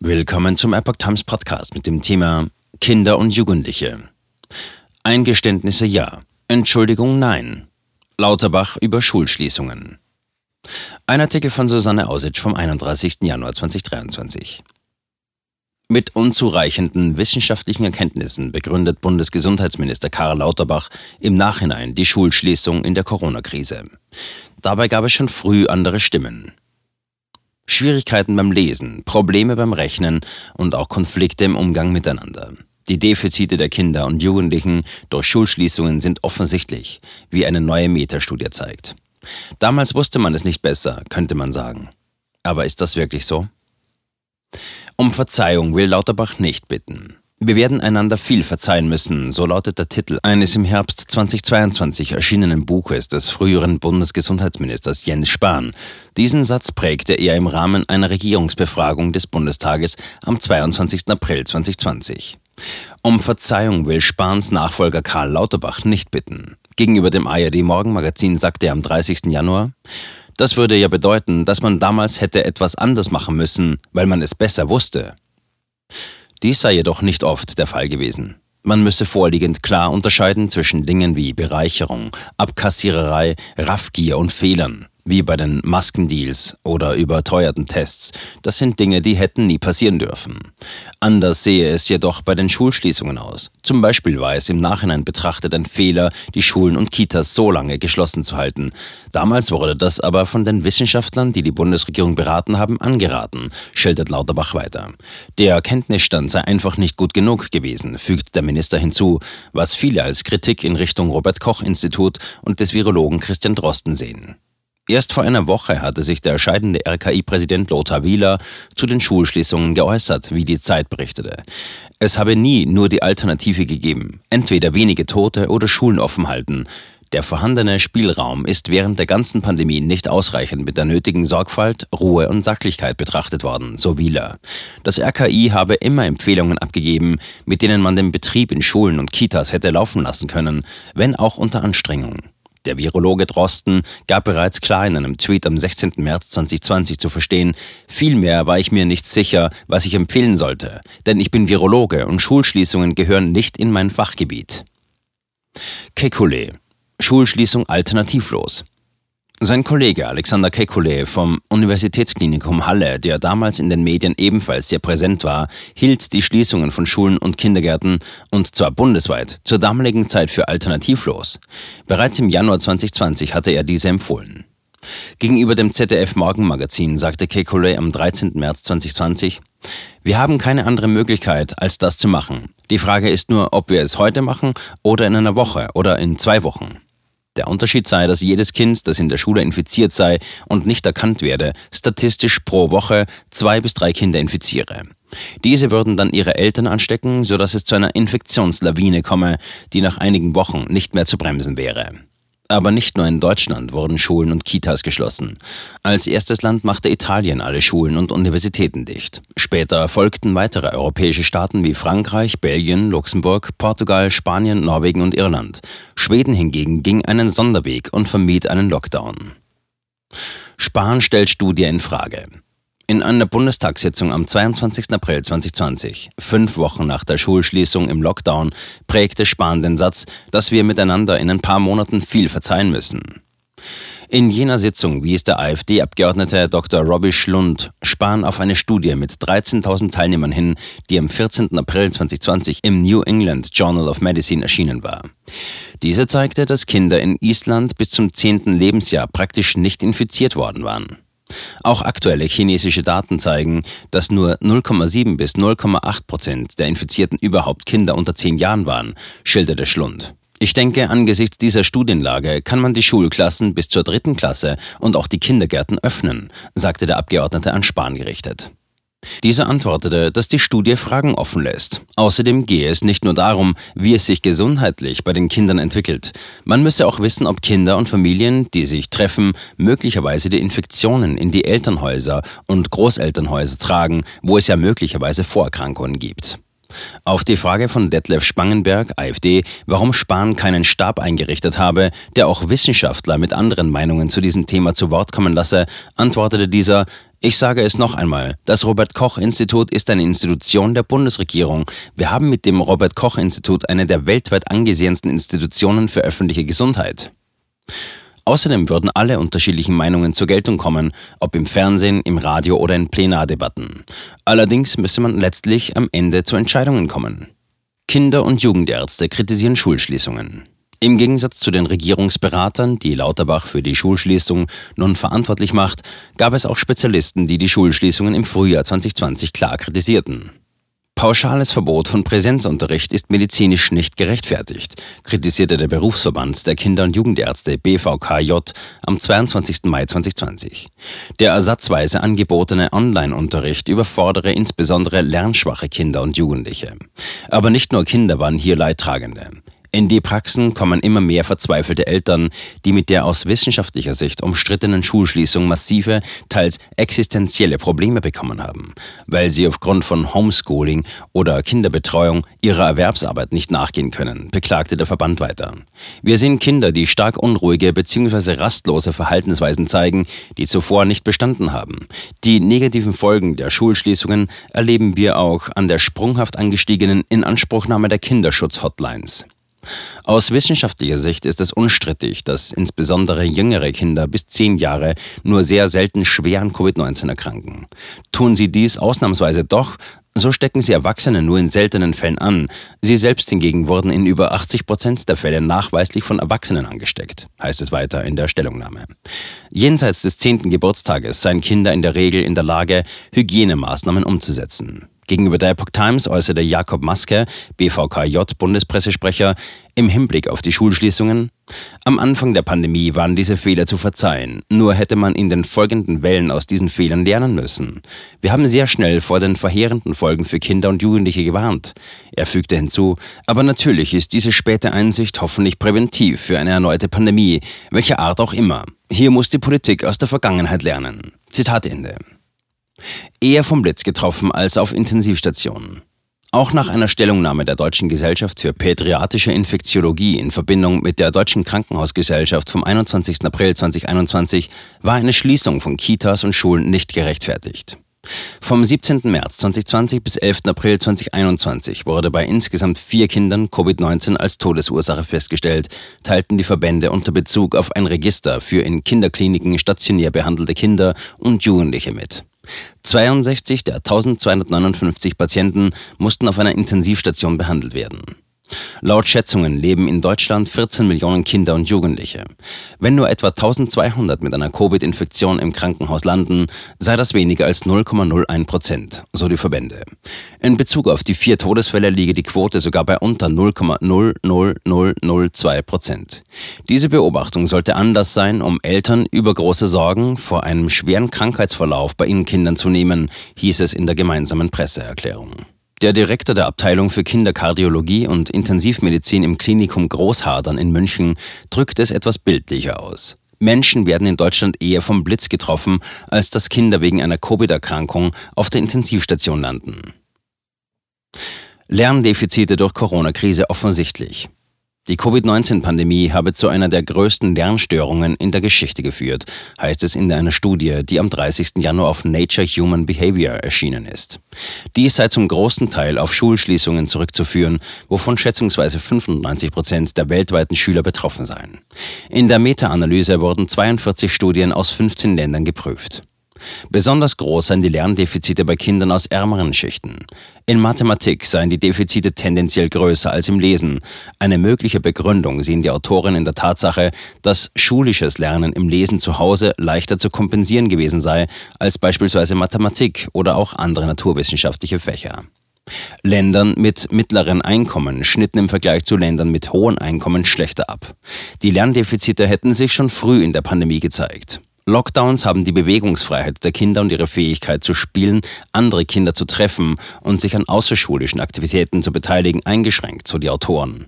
Willkommen zum Epoch Times Podcast mit dem Thema Kinder und Jugendliche. Eingeständnisse ja, Entschuldigung nein. Lauterbach über Schulschließungen. Ein Artikel von Susanne Ausitsch vom 31. Januar 2023. Mit unzureichenden wissenschaftlichen Erkenntnissen begründet Bundesgesundheitsminister Karl Lauterbach im Nachhinein die Schulschließung in der Corona-Krise. Dabei gab es schon früh andere Stimmen. Schwierigkeiten beim Lesen, Probleme beim Rechnen und auch Konflikte im Umgang miteinander. Die Defizite der Kinder und Jugendlichen durch Schulschließungen sind offensichtlich, wie eine neue Metastudie zeigt. Damals wusste man es nicht besser, könnte man sagen. Aber ist das wirklich so? Um Verzeihung will Lauterbach nicht bitten. Wir werden einander viel verzeihen müssen, so lautet der Titel eines im Herbst 2022 erschienenen Buches des früheren Bundesgesundheitsministers Jens Spahn. Diesen Satz prägte er im Rahmen einer Regierungsbefragung des Bundestages am 22. April 2020. Um Verzeihung will Spahns Nachfolger Karl Lauterbach nicht bitten. Gegenüber dem ARD Morgenmagazin sagte er am 30. Januar, das würde ja bedeuten, dass man damals hätte etwas anders machen müssen, weil man es besser wusste. Dies sei jedoch nicht oft der Fall gewesen. Man müsse vorliegend klar unterscheiden zwischen Dingen wie Bereicherung, Abkassiererei, Raffgier und Fehlern wie bei den Maskendeals oder überteuerten Tests. Das sind Dinge, die hätten nie passieren dürfen. Anders sehe es jedoch bei den Schulschließungen aus. Zum Beispiel war es im Nachhinein betrachtet ein Fehler, die Schulen und Kitas so lange geschlossen zu halten. Damals wurde das aber von den Wissenschaftlern, die die Bundesregierung beraten haben, angeraten, schildert Lauterbach weiter. Der Kenntnisstand sei einfach nicht gut genug gewesen, fügt der Minister hinzu, was viele als Kritik in Richtung Robert Koch Institut und des Virologen Christian Drosten sehen. Erst vor einer Woche hatte sich der scheidende RKI-Präsident Lothar Wieler zu den Schulschließungen geäußert, wie die Zeit berichtete. Es habe nie nur die Alternative gegeben, entweder wenige Tote oder Schulen offen halten. Der vorhandene Spielraum ist während der ganzen Pandemie nicht ausreichend mit der nötigen Sorgfalt, Ruhe und Sachlichkeit betrachtet worden, so Wieler. Das RKI habe immer Empfehlungen abgegeben, mit denen man den Betrieb in Schulen und Kitas hätte laufen lassen können, wenn auch unter Anstrengung. Der Virologe Drosten gab bereits klar in einem Tweet am 16. März 2020 zu verstehen, vielmehr war ich mir nicht sicher, was ich empfehlen sollte, denn ich bin Virologe und Schulschließungen gehören nicht in mein Fachgebiet. Kekulé. Schulschließung alternativlos. Sein Kollege Alexander Kekulé vom Universitätsklinikum Halle, der damals in den Medien ebenfalls sehr präsent war, hielt die Schließungen von Schulen und Kindergärten, und zwar bundesweit, zur damaligen Zeit für alternativlos. Bereits im Januar 2020 hatte er diese empfohlen. Gegenüber dem ZDF Morgenmagazin sagte Kekulé am 13. März 2020, wir haben keine andere Möglichkeit, als das zu machen. Die Frage ist nur, ob wir es heute machen oder in einer Woche oder in zwei Wochen. Der Unterschied sei, dass jedes Kind, das in der Schule infiziert sei und nicht erkannt werde, statistisch pro Woche zwei bis drei Kinder infiziere. Diese würden dann ihre Eltern anstecken, sodass es zu einer Infektionslawine komme, die nach einigen Wochen nicht mehr zu bremsen wäre. Aber nicht nur in Deutschland wurden Schulen und Kitas geschlossen. Als erstes Land machte Italien alle Schulen und Universitäten dicht. Später folgten weitere europäische Staaten wie Frankreich, Belgien, Luxemburg, Portugal, Spanien, Norwegen und Irland. Schweden hingegen ging einen Sonderweg und vermied einen Lockdown. Spahn stellt Studie in Frage. In einer Bundestagssitzung am 22. April 2020, fünf Wochen nach der Schulschließung im Lockdown, prägte Spahn den Satz, dass wir miteinander in ein paar Monaten viel verzeihen müssen. In jener Sitzung wies der AfD-Abgeordnete Dr. Robbie Schlund Spahn auf eine Studie mit 13.000 Teilnehmern hin, die am 14. April 2020 im New England Journal of Medicine erschienen war. Diese zeigte, dass Kinder in Island bis zum 10. Lebensjahr praktisch nicht infiziert worden waren. Auch aktuelle chinesische Daten zeigen, dass nur 0,7 bis 0,8 Prozent der Infizierten überhaupt Kinder unter 10 Jahren waren, schilderte Schlund. Ich denke, angesichts dieser Studienlage kann man die Schulklassen bis zur dritten Klasse und auch die Kindergärten öffnen, sagte der Abgeordnete an Spahn gerichtet. Dieser antwortete, dass die Studie Fragen offen lässt. Außerdem gehe es nicht nur darum, wie es sich gesundheitlich bei den Kindern entwickelt. Man müsse auch wissen, ob Kinder und Familien, die sich treffen, möglicherweise die Infektionen in die Elternhäuser und Großelternhäuser tragen, wo es ja möglicherweise Vorerkrankungen gibt. Auf die Frage von Detlef Spangenberg, AfD, warum Spahn keinen Stab eingerichtet habe, der auch Wissenschaftler mit anderen Meinungen zu diesem Thema zu Wort kommen lasse, antwortete dieser, ich sage es noch einmal, das Robert Koch Institut ist eine Institution der Bundesregierung. Wir haben mit dem Robert Koch Institut eine der weltweit angesehensten Institutionen für öffentliche Gesundheit. Außerdem würden alle unterschiedlichen Meinungen zur Geltung kommen, ob im Fernsehen, im Radio oder in Plenardebatten. Allerdings müsse man letztlich am Ende zu Entscheidungen kommen. Kinder- und Jugendärzte kritisieren Schulschließungen. Im Gegensatz zu den Regierungsberatern, die Lauterbach für die Schulschließung nun verantwortlich macht, gab es auch Spezialisten, die die Schulschließungen im Frühjahr 2020 klar kritisierten. Pauschales Verbot von Präsenzunterricht ist medizinisch nicht gerechtfertigt, kritisierte der Berufsverband der Kinder- und Jugendärzte BVKJ am 22. Mai 2020. Der ersatzweise angebotene Online-Unterricht überfordere insbesondere lernschwache Kinder und Jugendliche. Aber nicht nur Kinder waren hier Leidtragende. In die Praxen kommen immer mehr verzweifelte Eltern, die mit der aus wissenschaftlicher Sicht umstrittenen Schulschließung massive, teils existenzielle Probleme bekommen haben, weil sie aufgrund von Homeschooling oder Kinderbetreuung ihrer Erwerbsarbeit nicht nachgehen können, beklagte der Verband weiter. Wir sehen Kinder, die stark unruhige bzw. rastlose Verhaltensweisen zeigen, die zuvor nicht bestanden haben. Die negativen Folgen der Schulschließungen erleben wir auch an der sprunghaft angestiegenen Inanspruchnahme der Kinderschutz-Hotlines. Aus wissenschaftlicher Sicht ist es unstrittig, dass insbesondere jüngere Kinder bis zehn Jahre nur sehr selten schwer an Covid-19 erkranken. Tun sie dies ausnahmsweise doch, so stecken sie Erwachsene nur in seltenen Fällen an. Sie selbst hingegen wurden in über 80 Prozent der Fälle nachweislich von Erwachsenen angesteckt, heißt es weiter in der Stellungnahme. Jenseits des zehnten Geburtstages seien Kinder in der Regel in der Lage, Hygienemaßnahmen umzusetzen. Gegenüber der Epoch Times äußerte Jakob Maske, BVKJ-Bundespressesprecher, im Hinblick auf die Schulschließungen, am Anfang der Pandemie waren diese Fehler zu verzeihen, nur hätte man in den folgenden Wellen aus diesen Fehlern lernen müssen. Wir haben sehr schnell vor den verheerenden Folgen für Kinder und Jugendliche gewarnt. Er fügte hinzu, aber natürlich ist diese späte Einsicht hoffentlich präventiv für eine erneute Pandemie, welcher Art auch immer. Hier muss die Politik aus der Vergangenheit lernen. Zitat Ende. Eher vom Blitz getroffen als auf Intensivstationen. Auch nach einer Stellungnahme der Deutschen Gesellschaft für Pädiatrische Infektiologie in Verbindung mit der Deutschen Krankenhausgesellschaft vom 21. April 2021 war eine Schließung von Kitas und Schulen nicht gerechtfertigt. Vom 17. März 2020 bis 11. April 2021 wurde bei insgesamt vier Kindern Covid-19 als Todesursache festgestellt, teilten die Verbände unter Bezug auf ein Register für in Kinderkliniken stationär behandelte Kinder und Jugendliche mit. 62 der 1259 Patienten mussten auf einer Intensivstation behandelt werden. Laut Schätzungen leben in Deutschland 14 Millionen Kinder und Jugendliche. Wenn nur etwa 1200 mit einer Covid-Infektion im Krankenhaus landen, sei das weniger als 0,01 Prozent, so die Verbände. In Bezug auf die vier Todesfälle liege die Quote sogar bei unter 0,00002 Prozent. Diese Beobachtung sollte anders sein, um Eltern übergroße Sorgen vor einem schweren Krankheitsverlauf bei ihren Kindern zu nehmen, hieß es in der gemeinsamen Presseerklärung. Der Direktor der Abteilung für Kinderkardiologie und Intensivmedizin im Klinikum Großhadern in München drückt es etwas bildlicher aus. Menschen werden in Deutschland eher vom Blitz getroffen, als dass Kinder wegen einer Covid-Erkrankung auf der Intensivstation landen. Lerndefizite durch Corona-Krise offensichtlich. Die Covid-19-Pandemie habe zu einer der größten Lernstörungen in der Geschichte geführt, heißt es in einer Studie, die am 30. Januar auf Nature Human Behavior erschienen ist. Dies sei zum großen Teil auf Schulschließungen zurückzuführen, wovon schätzungsweise 95 Prozent der weltweiten Schüler betroffen seien. In der Meta-Analyse wurden 42 Studien aus 15 Ländern geprüft. Besonders groß seien die Lerndefizite bei Kindern aus ärmeren Schichten. In Mathematik seien die Defizite tendenziell größer als im Lesen. Eine mögliche Begründung sehen die Autoren in der Tatsache, dass schulisches Lernen im Lesen zu Hause leichter zu kompensieren gewesen sei als beispielsweise Mathematik oder auch andere naturwissenschaftliche Fächer. Ländern mit mittleren Einkommen schnitten im Vergleich zu Ländern mit hohen Einkommen schlechter ab. Die Lerndefizite hätten sich schon früh in der Pandemie gezeigt. Lockdowns haben die Bewegungsfreiheit der Kinder und ihre Fähigkeit zu spielen, andere Kinder zu treffen und sich an außerschulischen Aktivitäten zu beteiligen eingeschränkt, so die Autoren.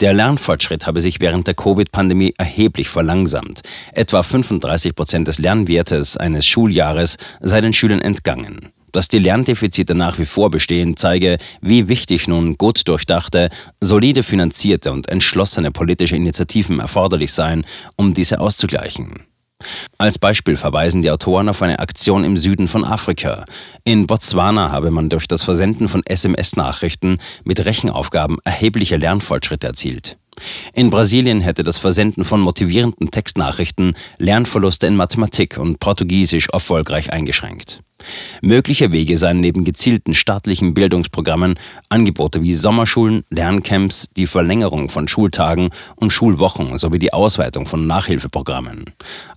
Der Lernfortschritt habe sich während der Covid-Pandemie erheblich verlangsamt. Etwa 35 Prozent des Lernwertes eines Schuljahres sei den Schülern entgangen. Dass die Lerndefizite nach wie vor bestehen, zeige, wie wichtig nun gut durchdachte, solide finanzierte und entschlossene politische Initiativen erforderlich seien, um diese auszugleichen. Als Beispiel verweisen die Autoren auf eine Aktion im Süden von Afrika. In Botswana habe man durch das Versenden von SMS-Nachrichten mit Rechenaufgaben erhebliche Lernfortschritte erzielt. In Brasilien hätte das Versenden von motivierenden Textnachrichten Lernverluste in Mathematik und Portugiesisch erfolgreich eingeschränkt. Mögliche Wege seien neben gezielten staatlichen Bildungsprogrammen Angebote wie Sommerschulen, Lerncamps, die Verlängerung von Schultagen und Schulwochen sowie die Ausweitung von Nachhilfeprogrammen.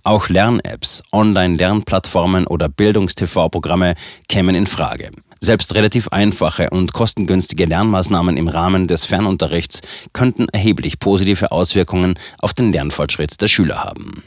Auch Lern-Apps, Online-Lernplattformen oder Bildungstv-Programme kämen in Frage. Selbst relativ einfache und kostengünstige Lernmaßnahmen im Rahmen des Fernunterrichts könnten erheblich positive Auswirkungen auf den Lernfortschritt der Schüler haben.